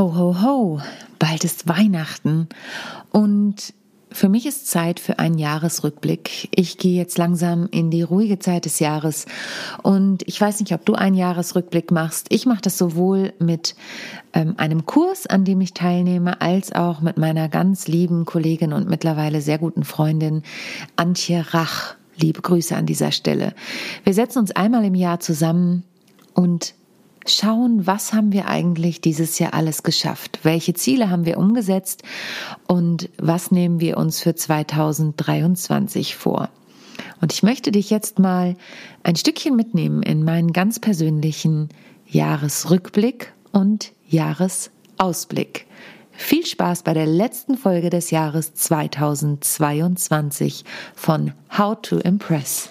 Ho, ho, ho, bald ist Weihnachten und für mich ist Zeit für einen Jahresrückblick. Ich gehe jetzt langsam in die ruhige Zeit des Jahres und ich weiß nicht, ob du einen Jahresrückblick machst. Ich mache das sowohl mit ähm, einem Kurs, an dem ich teilnehme, als auch mit meiner ganz lieben Kollegin und mittlerweile sehr guten Freundin Antje Rach. Liebe Grüße an dieser Stelle. Wir setzen uns einmal im Jahr zusammen und schauen, was haben wir eigentlich dieses Jahr alles geschafft? Welche Ziele haben wir umgesetzt? Und was nehmen wir uns für 2023 vor? Und ich möchte dich jetzt mal ein Stückchen mitnehmen in meinen ganz persönlichen Jahresrückblick und Jahresausblick. Viel Spaß bei der letzten Folge des Jahres 2022 von How to Impress.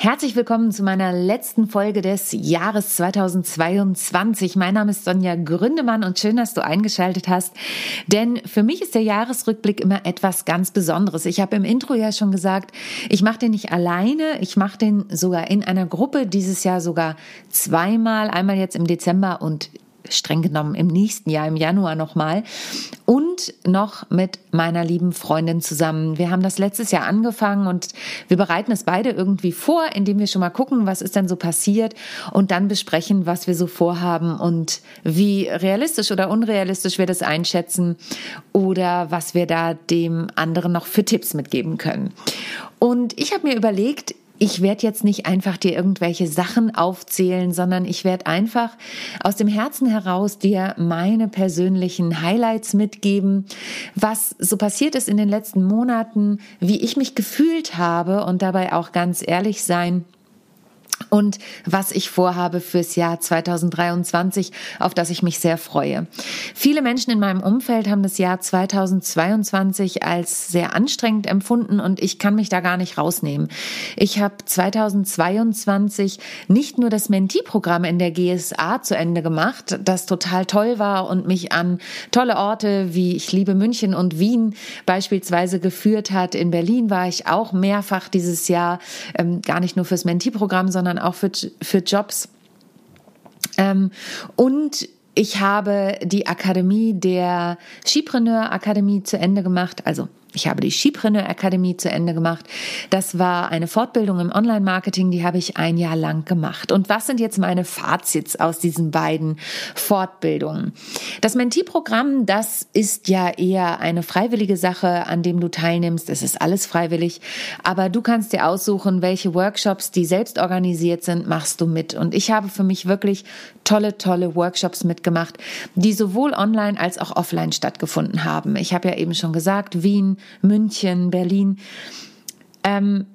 Herzlich willkommen zu meiner letzten Folge des Jahres 2022. Mein Name ist Sonja Gründemann und schön, dass du eingeschaltet hast. Denn für mich ist der Jahresrückblick immer etwas ganz Besonderes. Ich habe im Intro ja schon gesagt, ich mache den nicht alleine, ich mache den sogar in einer Gruppe, dieses Jahr sogar zweimal, einmal jetzt im Dezember und streng genommen im nächsten Jahr, im Januar nochmal. Und noch mit meiner lieben Freundin zusammen. Wir haben das letztes Jahr angefangen und wir bereiten es beide irgendwie vor, indem wir schon mal gucken, was ist denn so passiert und dann besprechen, was wir so vorhaben und wie realistisch oder unrealistisch wir das einschätzen oder was wir da dem anderen noch für Tipps mitgeben können. Und ich habe mir überlegt, ich werde jetzt nicht einfach dir irgendwelche Sachen aufzählen, sondern ich werde einfach aus dem Herzen heraus dir meine persönlichen Highlights mitgeben, was so passiert ist in den letzten Monaten, wie ich mich gefühlt habe und dabei auch ganz ehrlich sein und was ich vorhabe fürs Jahr 2023, auf das ich mich sehr freue. Viele Menschen in meinem Umfeld haben das Jahr 2022 als sehr anstrengend empfunden und ich kann mich da gar nicht rausnehmen. Ich habe 2022 nicht nur das Mentee-Programm in der GSA zu Ende gemacht, das total toll war und mich an tolle Orte wie ich liebe München und Wien beispielsweise geführt hat. In Berlin war ich auch mehrfach dieses Jahr, ähm, gar nicht nur fürs Mentee-Programm, sondern sondern auch für, für Jobs. Ähm, und ich habe die Akademie der Skipreneur Akademie zu Ende gemacht, also ich habe die Skipreneur Akademie zu Ende gemacht. Das war eine Fortbildung im Online-Marketing, die habe ich ein Jahr lang gemacht. Und was sind jetzt meine Fazits aus diesen beiden Fortbildungen? Das Mentee-Programm, das ist ja eher eine freiwillige Sache, an dem du teilnimmst. Es ist alles freiwillig. Aber du kannst dir aussuchen, welche Workshops, die selbst organisiert sind, machst du mit. Und ich habe für mich wirklich tolle, tolle Workshops mitgemacht, die sowohl online als auch offline stattgefunden haben. Ich habe ja eben schon gesagt, Wien, München, Berlin. Ähm,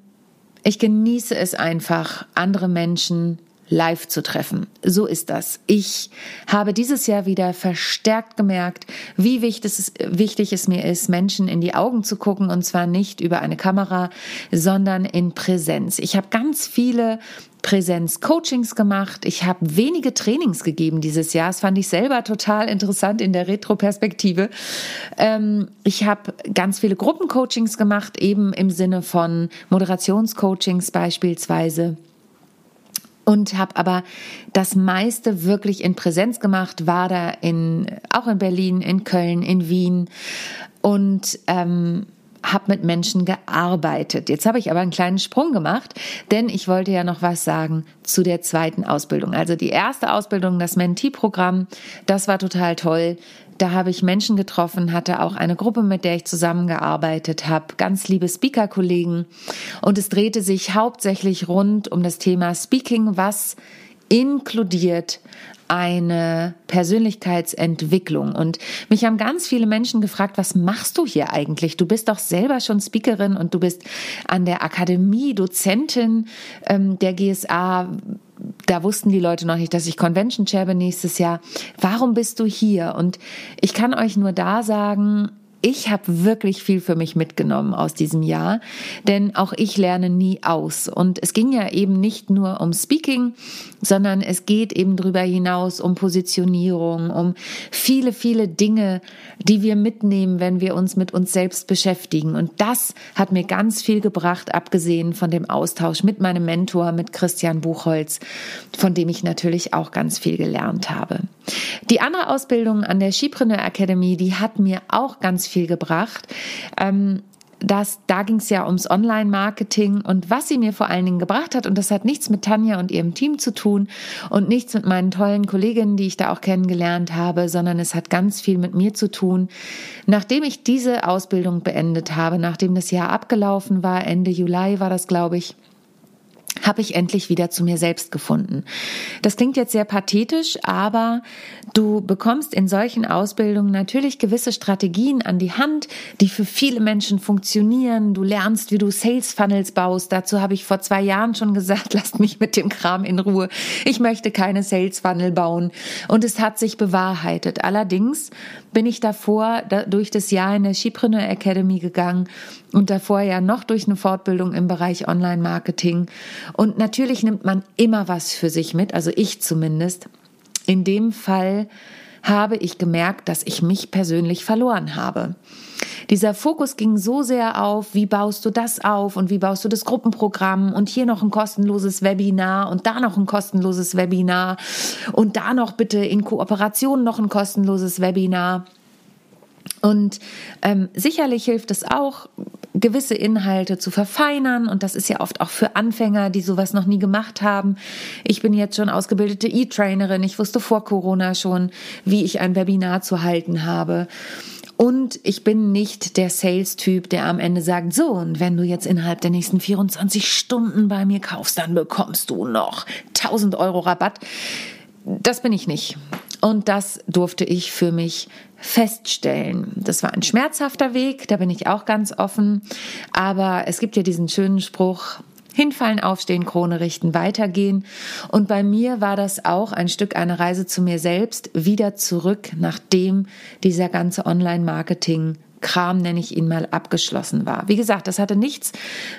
ich genieße es einfach, andere Menschen live zu treffen. So ist das. Ich habe dieses Jahr wieder verstärkt gemerkt, wie wichtig es, wichtig es mir ist, Menschen in die Augen zu gucken und zwar nicht über eine Kamera, sondern in Präsenz. Ich habe ganz viele Präsenz-Coachings gemacht. Ich habe wenige Trainings gegeben dieses Jahr. Das fand ich selber total interessant in der Retro-Perspektive. Ähm, ich habe ganz viele Gruppencoachings gemacht, eben im Sinne von Moderationscoachings beispielsweise und habe aber das meiste wirklich in Präsenz gemacht, war da in auch in Berlin, in Köln, in Wien und ähm, habe mit Menschen gearbeitet. Jetzt habe ich aber einen kleinen Sprung gemacht, denn ich wollte ja noch was sagen zu der zweiten Ausbildung. Also die erste Ausbildung, das Mentee-Programm, das war total toll. Da habe ich Menschen getroffen, hatte auch eine Gruppe, mit der ich zusammengearbeitet habe, ganz liebe Speaker-Kollegen. Und es drehte sich hauptsächlich rund um das Thema Speaking, was inkludiert eine Persönlichkeitsentwicklung. Und mich haben ganz viele Menschen gefragt, was machst du hier eigentlich? Du bist doch selber schon Speakerin und du bist an der Akademie Dozentin ähm, der GSA da wussten die Leute noch nicht, dass ich Convention Chair bin nächstes Jahr. Warum bist du hier? Und ich kann euch nur da sagen, ich habe wirklich viel für mich mitgenommen aus diesem Jahr, denn auch ich lerne nie aus. Und es ging ja eben nicht nur um Speaking, sondern es geht eben darüber hinaus um Positionierung, um viele, viele Dinge, die wir mitnehmen, wenn wir uns mit uns selbst beschäftigen. Und das hat mir ganz viel gebracht, abgesehen von dem Austausch mit meinem Mentor, mit Christian Buchholz, von dem ich natürlich auch ganz viel gelernt habe. Die andere Ausbildung an der Skipreneur Academy, die hat mir auch ganz viel gebracht. Ähm, das, da ging es ja ums Online-Marketing und was sie mir vor allen Dingen gebracht hat, und das hat nichts mit Tanja und ihrem Team zu tun und nichts mit meinen tollen Kolleginnen, die ich da auch kennengelernt habe, sondern es hat ganz viel mit mir zu tun. Nachdem ich diese Ausbildung beendet habe, nachdem das Jahr abgelaufen war, Ende Juli war das, glaube ich, habe ich endlich wieder zu mir selbst gefunden. Das klingt jetzt sehr pathetisch, aber du bekommst in solchen Ausbildungen natürlich gewisse Strategien an die Hand, die für viele Menschen funktionieren. Du lernst, wie du Sales Funnels baust. Dazu habe ich vor zwei Jahren schon gesagt, lasst mich mit dem Kram in Ruhe. Ich möchte keine Sales Funnel bauen. Und es hat sich bewahrheitet. Allerdings bin ich davor durch das Jahr in der Skipreneur Academy gegangen und davor ja noch durch eine Fortbildung im Bereich Online-Marketing. Und natürlich nimmt man immer was für sich mit, also ich zumindest. In dem Fall habe ich gemerkt, dass ich mich persönlich verloren habe. Dieser Fokus ging so sehr auf, wie baust du das auf und wie baust du das Gruppenprogramm und hier noch ein kostenloses Webinar und da noch ein kostenloses Webinar und da noch bitte in Kooperation noch ein kostenloses Webinar. Und ähm, sicherlich hilft es auch, gewisse Inhalte zu verfeinern. Und das ist ja oft auch für Anfänger, die sowas noch nie gemacht haben. Ich bin jetzt schon ausgebildete E-Trainerin. Ich wusste vor Corona schon, wie ich ein Webinar zu halten habe. Und ich bin nicht der Sales-Typ, der am Ende sagt, so, und wenn du jetzt innerhalb der nächsten 24 Stunden bei mir kaufst, dann bekommst du noch 1000 Euro Rabatt. Das bin ich nicht. Und das durfte ich für mich feststellen. Das war ein schmerzhafter Weg, da bin ich auch ganz offen. Aber es gibt ja diesen schönen Spruch, Hinfallen, aufstehen, Krone richten, weitergehen. Und bei mir war das auch ein Stück eine Reise zu mir selbst, wieder zurück, nachdem dieser ganze Online-Marketing Kram, nenne ich ihn mal, abgeschlossen war. Wie gesagt, das hatte nichts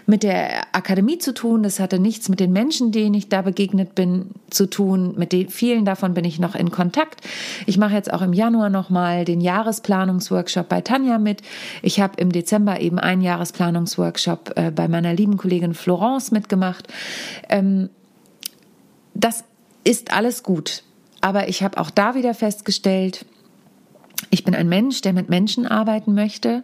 mit der Akademie zu tun, das hatte nichts mit den Menschen, denen ich da begegnet bin, zu tun. Mit den vielen davon bin ich noch in Kontakt. Ich mache jetzt auch im Januar nochmal den Jahresplanungsworkshop bei Tanja mit. Ich habe im Dezember eben einen Jahresplanungsworkshop äh, bei meiner lieben Kollegin Florence mitgemacht. Ähm, das ist alles gut. Aber ich habe auch da wieder festgestellt, ich bin ein Mensch, der mit Menschen arbeiten möchte.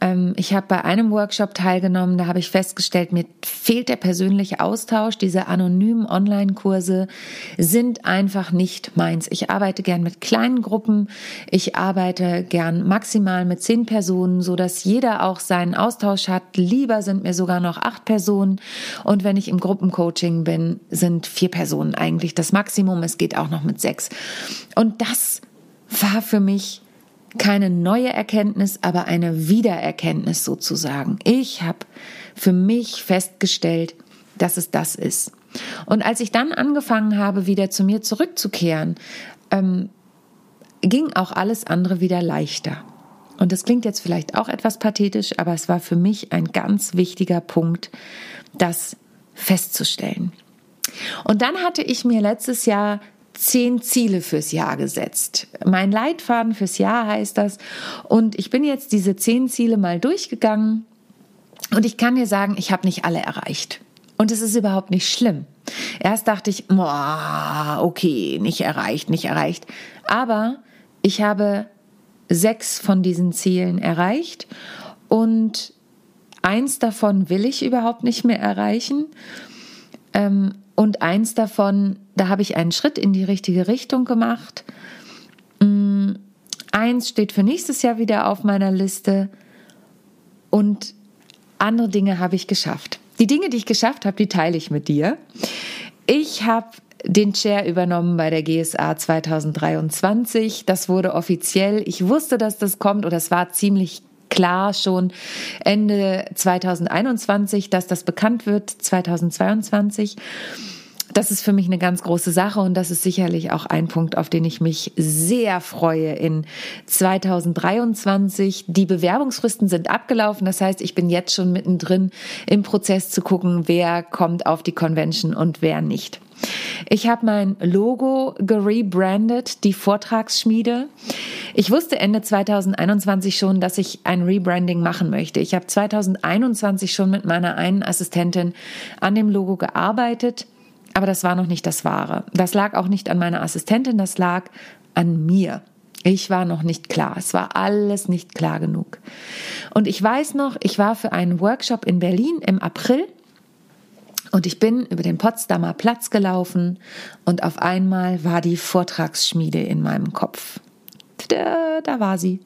Ähm, ich habe bei einem Workshop teilgenommen, da habe ich festgestellt, mir fehlt der persönliche Austausch. Diese anonymen Online-Kurse sind einfach nicht meins. Ich arbeite gern mit kleinen Gruppen. Ich arbeite gern maximal mit zehn Personen, so dass jeder auch seinen Austausch hat. Lieber sind mir sogar noch acht Personen. Und wenn ich im Gruppencoaching bin, sind vier Personen eigentlich das Maximum. Es geht auch noch mit sechs. Und das war für mich keine neue Erkenntnis, aber eine Wiedererkenntnis sozusagen. Ich habe für mich festgestellt, dass es das ist. Und als ich dann angefangen habe, wieder zu mir zurückzukehren, ähm, ging auch alles andere wieder leichter. Und das klingt jetzt vielleicht auch etwas pathetisch, aber es war für mich ein ganz wichtiger Punkt, das festzustellen. Und dann hatte ich mir letztes Jahr zehn Ziele fürs Jahr gesetzt. Mein Leitfaden fürs Jahr heißt das. Und ich bin jetzt diese zehn Ziele mal durchgegangen. Und ich kann dir sagen, ich habe nicht alle erreicht. Und es ist überhaupt nicht schlimm. Erst dachte ich, boah, okay, nicht erreicht, nicht erreicht. Aber ich habe sechs von diesen Zielen erreicht und eins davon will ich überhaupt nicht mehr erreichen. Ähm, und eins davon, da habe ich einen Schritt in die richtige Richtung gemacht. Mm, eins steht für nächstes Jahr wieder auf meiner Liste. Und andere Dinge habe ich geschafft. Die Dinge, die ich geschafft habe, die teile ich mit dir. Ich habe den Chair übernommen bei der GSA 2023. Das wurde offiziell. Ich wusste, dass das kommt oder es war ziemlich klar schon Ende 2021, dass das bekannt wird, 2022. das ist für mich eine ganz große Sache und das ist sicherlich auch ein Punkt, auf den ich mich sehr freue in 2023. Die Bewerbungsfristen sind abgelaufen. Das heißt, ich bin jetzt schon mittendrin im Prozess zu gucken, wer kommt auf die Convention und wer nicht. Ich habe mein Logo gerebrandet, die Vortragsschmiede. Ich wusste Ende 2021 schon, dass ich ein Rebranding machen möchte. Ich habe 2021 schon mit meiner einen Assistentin an dem Logo gearbeitet, aber das war noch nicht das Wahre. Das lag auch nicht an meiner Assistentin, das lag an mir. Ich war noch nicht klar. Es war alles nicht klar genug. Und ich weiß noch, ich war für einen Workshop in Berlin im April und ich bin über den Potsdamer Platz gelaufen und auf einmal war die Vortragsschmiede in meinem Kopf. Da, da war sie.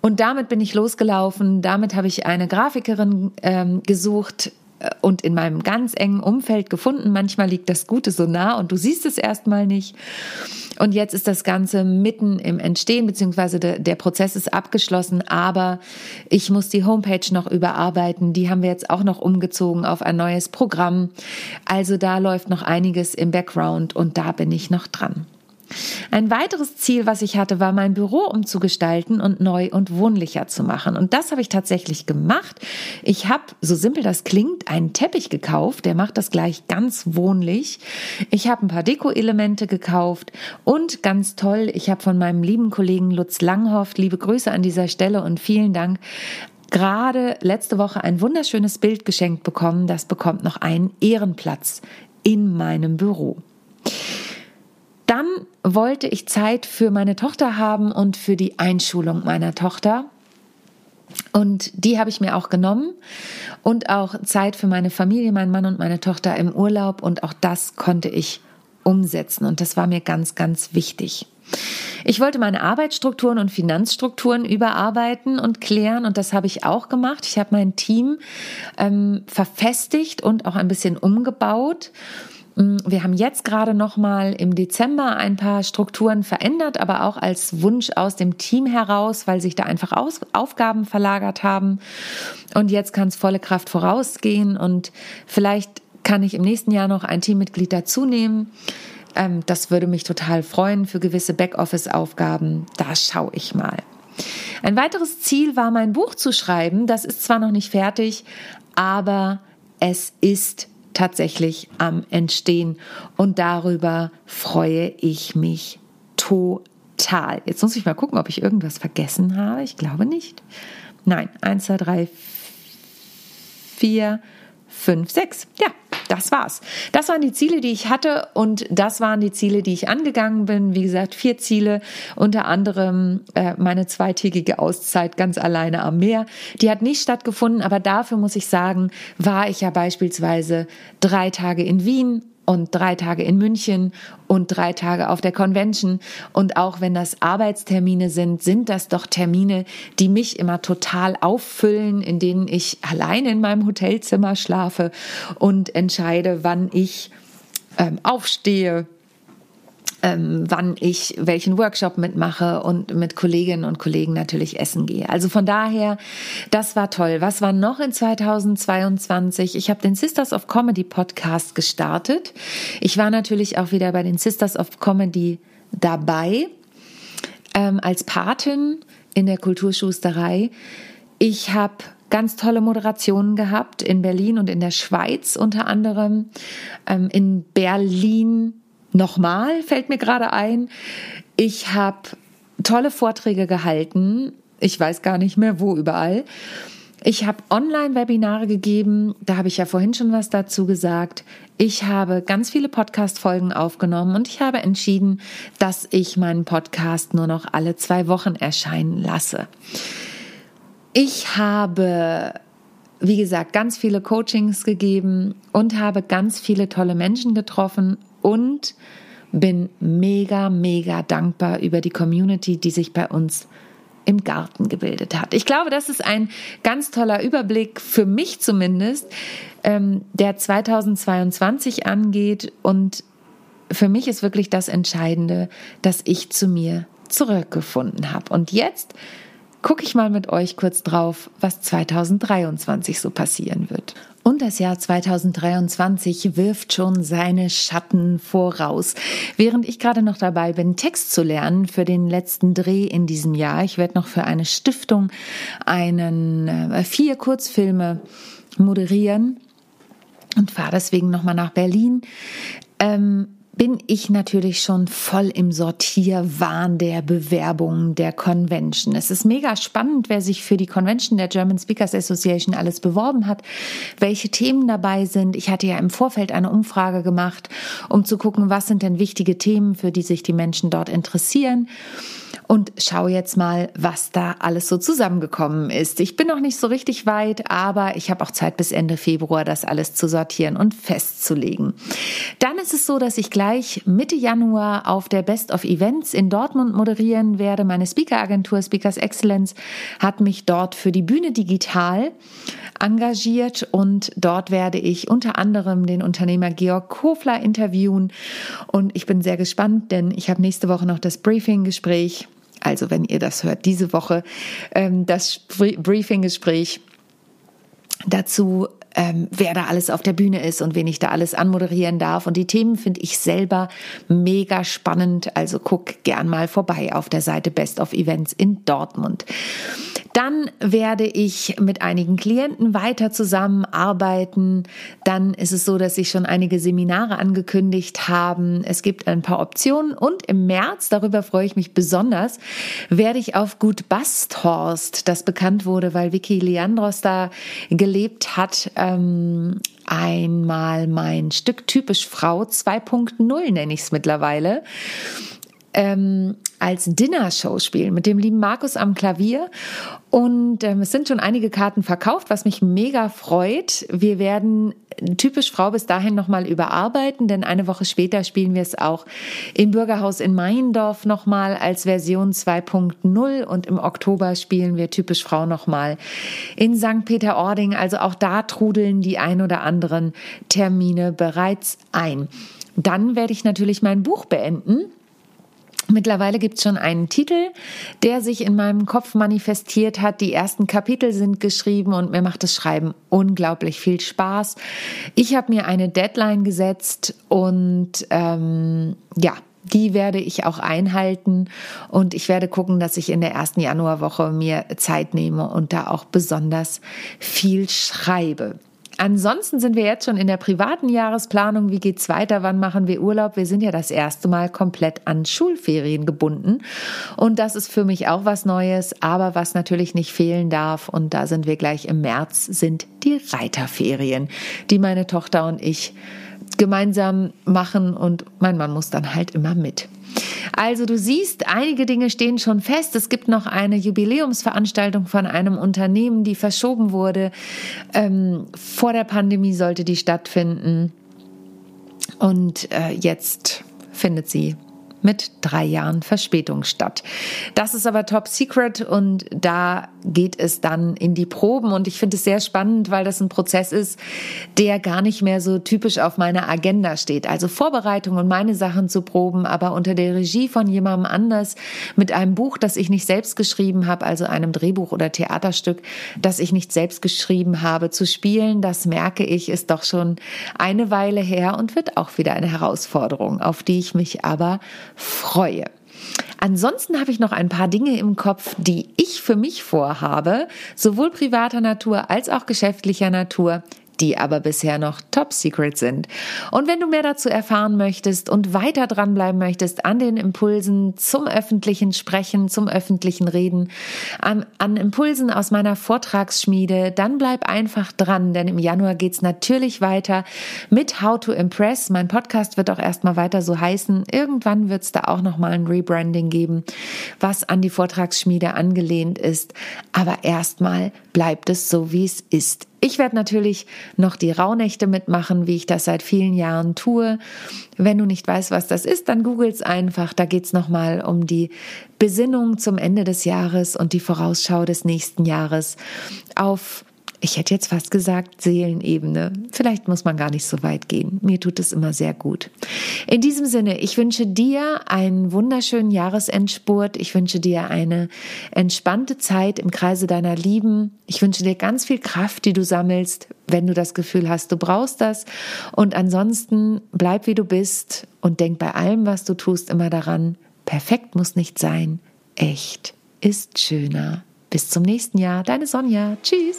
Und damit bin ich losgelaufen. Damit habe ich eine Grafikerin ähm, gesucht, und in meinem ganz engen Umfeld gefunden. Manchmal liegt das Gute so nah und du siehst es erstmal nicht. Und jetzt ist das Ganze mitten im Entstehen, beziehungsweise der, der Prozess ist abgeschlossen, aber ich muss die Homepage noch überarbeiten. Die haben wir jetzt auch noch umgezogen auf ein neues Programm. Also da läuft noch einiges im Background und da bin ich noch dran. Ein weiteres Ziel, was ich hatte, war mein Büro umzugestalten und neu und wohnlicher zu machen. Und das habe ich tatsächlich gemacht. Ich habe, so simpel das klingt, einen Teppich gekauft. Der macht das gleich ganz wohnlich. Ich habe ein paar Deko-Elemente gekauft und ganz toll, ich habe von meinem lieben Kollegen Lutz Langhoff, liebe Grüße an dieser Stelle und vielen Dank, gerade letzte Woche ein wunderschönes Bild geschenkt bekommen. Das bekommt noch einen Ehrenplatz in meinem Büro. Dann wollte ich Zeit für meine Tochter haben und für die Einschulung meiner Tochter. Und die habe ich mir auch genommen und auch Zeit für meine Familie, meinen Mann und meine Tochter im Urlaub. Und auch das konnte ich umsetzen. Und das war mir ganz, ganz wichtig. Ich wollte meine Arbeitsstrukturen und Finanzstrukturen überarbeiten und klären und das habe ich auch gemacht. Ich habe mein Team ähm, verfestigt und auch ein bisschen umgebaut wir haben jetzt gerade noch mal im Dezember ein paar Strukturen verändert, aber auch als Wunsch aus dem Team heraus, weil sich da einfach aus, Aufgaben verlagert haben. Und jetzt kann es volle Kraft vorausgehen und vielleicht kann ich im nächsten Jahr noch ein Teammitglied dazu nehmen. Ähm, das würde mich total freuen für gewisse Backoffice-Aufgaben. Da schaue ich mal. Ein weiteres Ziel war, mein Buch zu schreiben. Das ist zwar noch nicht fertig, aber es ist tatsächlich am Entstehen und darüber freue ich mich total. Jetzt muss ich mal gucken, ob ich irgendwas vergessen habe. Ich glaube nicht. Nein, 1, 2, 3, 4, 5, 6. Ja, das war's. Das waren die Ziele, die ich hatte und das waren die Ziele, die ich angegangen bin. Wie gesagt, vier Ziele, unter anderem äh, meine zweitägige Auszeit ganz alleine am Meer. Die hat nicht stattgefunden, aber dafür muss ich sagen, war ich ja beispielsweise drei Tage in Wien und drei Tage in München und drei Tage auf der Convention. Und auch wenn das Arbeitstermine sind, sind das doch Termine, die mich immer total auffüllen, in denen ich alleine in meinem Hotelzimmer schlafe und entscheide, wann ich ähm, aufstehe, ähm, wann ich welchen Workshop mitmache und mit Kolleginnen und Kollegen natürlich essen gehe. Also von daher, das war toll. Was war noch in 2022? Ich habe den Sisters of Comedy Podcast gestartet. Ich war natürlich auch wieder bei den Sisters of Comedy dabei ähm, als Patin in der Kulturschusterei. Ich habe ganz tolle Moderationen gehabt in Berlin und in der Schweiz unter anderem. Ähm, in Berlin Nochmal fällt mir gerade ein, ich habe tolle Vorträge gehalten. Ich weiß gar nicht mehr, wo überall. Ich habe Online-Webinare gegeben, da habe ich ja vorhin schon was dazu gesagt. Ich habe ganz viele Podcast-Folgen aufgenommen und ich habe entschieden, dass ich meinen Podcast nur noch alle zwei Wochen erscheinen lasse. Ich habe, wie gesagt, ganz viele Coachings gegeben und habe ganz viele tolle Menschen getroffen und bin mega, mega dankbar über die Community, die sich bei uns im Garten gebildet hat. Ich glaube, das ist ein ganz toller Überblick für mich zumindest, ähm, der 2022 angeht. Und für mich ist wirklich das Entscheidende, dass ich zu mir zurückgefunden habe. Und jetzt gucke ich mal mit euch kurz drauf, was 2023 so passieren wird. Und das Jahr 2023 wirft schon seine Schatten voraus. Während ich gerade noch dabei bin, Text zu lernen für den letzten Dreh in diesem Jahr, ich werde noch für eine Stiftung einen äh, vier Kurzfilme moderieren und fahre deswegen nochmal nach Berlin. Ähm, bin ich natürlich schon voll im Sortierwahn der Bewerbungen der Convention. Es ist mega spannend, wer sich für die Convention der German Speakers Association alles beworben hat, welche Themen dabei sind. Ich hatte ja im Vorfeld eine Umfrage gemacht, um zu gucken, was sind denn wichtige Themen, für die sich die Menschen dort interessieren und schau jetzt mal, was da alles so zusammengekommen ist. Ich bin noch nicht so richtig weit, aber ich habe auch Zeit bis Ende Februar, das alles zu sortieren und festzulegen. Dann ist es so, dass ich gleich Mitte Januar auf der Best of Events in Dortmund moderieren werde. Meine Speaker-Agentur Speakers Excellence hat mich dort für die Bühne digital engagiert und dort werde ich unter anderem den Unternehmer Georg Kofler interviewen und ich bin sehr gespannt, denn ich habe nächste Woche noch das Briefing-Gespräch also wenn ihr das hört, diese Woche ähm, das Briefing-Gespräch dazu, ähm, wer da alles auf der Bühne ist und wen ich da alles anmoderieren darf. Und die Themen finde ich selber mega spannend. Also guck gern mal vorbei auf der Seite Best of Events in Dortmund. Dann werde ich mit einigen Klienten weiter zusammenarbeiten. Dann ist es so, dass sich schon einige Seminare angekündigt haben. Es gibt ein paar Optionen und im März, darüber freue ich mich besonders, werde ich auf Gut Basthorst, das bekannt wurde, weil Vicky Leandros da gelebt hat, ähm, einmal mein Stück typisch Frau 2.0 nenne ich es mittlerweile ähm, als Dinnershow spielen mit dem lieben Markus am Klavier. Und ähm, es sind schon einige Karten verkauft, was mich mega freut. Wir werden typisch Frau bis dahin nochmal überarbeiten, denn eine Woche später spielen wir es auch im Bürgerhaus in Meindorf nochmal als Version 2.0 und im Oktober spielen wir typisch Frau nochmal in St. Peter-Ording. Also auch da trudeln die ein oder anderen Termine bereits ein. Dann werde ich natürlich mein Buch beenden Mittlerweile gibt es schon einen Titel, der sich in meinem Kopf manifestiert hat. Die ersten Kapitel sind geschrieben und mir macht das Schreiben unglaublich viel Spaß. Ich habe mir eine Deadline gesetzt und ähm, ja, die werde ich auch einhalten und ich werde gucken, dass ich in der ersten Januarwoche mir Zeit nehme und da auch besonders viel schreibe. Ansonsten sind wir jetzt schon in der privaten Jahresplanung. Wie geht's weiter? Wann machen wir Urlaub? Wir sind ja das erste Mal komplett an Schulferien gebunden. Und das ist für mich auch was Neues. Aber was natürlich nicht fehlen darf, und da sind wir gleich im März, sind die Reiterferien, die meine Tochter und ich gemeinsam machen. Und mein Mann muss dann halt immer mit. Also du siehst, einige Dinge stehen schon fest. Es gibt noch eine Jubiläumsveranstaltung von einem Unternehmen, die verschoben wurde. Ähm, vor der Pandemie sollte die stattfinden. Und äh, jetzt findet sie mit drei Jahren Verspätung statt. Das ist aber top secret und da geht es dann in die Proben und ich finde es sehr spannend, weil das ein Prozess ist, der gar nicht mehr so typisch auf meiner Agenda steht. Also Vorbereitung und meine Sachen zu proben, aber unter der Regie von jemandem anders mit einem Buch, das ich nicht selbst geschrieben habe, also einem Drehbuch oder Theaterstück, das ich nicht selbst geschrieben habe, zu spielen, das merke ich, ist doch schon eine Weile her und wird auch wieder eine Herausforderung, auf die ich mich aber freue. Ansonsten habe ich noch ein paar Dinge im Kopf, die ich für mich vorhabe, sowohl privater Natur als auch geschäftlicher Natur, die aber bisher noch top secret sind. Und wenn du mehr dazu erfahren möchtest und weiter dranbleiben möchtest an den Impulsen zum öffentlichen Sprechen, zum öffentlichen Reden, an, an Impulsen aus meiner Vortragsschmiede, dann bleib einfach dran, denn im Januar geht's natürlich weiter mit How to Impress. Mein Podcast wird auch erstmal weiter so heißen. Irgendwann wird's da auch nochmal ein Rebranding geben, was an die Vortragsschmiede angelehnt ist. Aber erstmal bleibt es so, wie es ist. Ich werde natürlich noch die Rauhnächte mitmachen, wie ich das seit vielen Jahren tue. Wenn du nicht weißt, was das ist, dann googles einfach. Da geht's nochmal um die Besinnung zum Ende des Jahres und die Vorausschau des nächsten Jahres auf ich hätte jetzt fast gesagt Seelenebene. Vielleicht muss man gar nicht so weit gehen. Mir tut es immer sehr gut. In diesem Sinne, ich wünsche dir einen wunderschönen Jahresendspurt. Ich wünsche dir eine entspannte Zeit im Kreise deiner Lieben. Ich wünsche dir ganz viel Kraft, die du sammelst, wenn du das Gefühl hast, du brauchst das. Und ansonsten bleib wie du bist und denk bei allem, was du tust, immer daran, perfekt muss nicht sein. Echt ist schöner. Bis zum nächsten Jahr. Deine Sonja. Tschüss.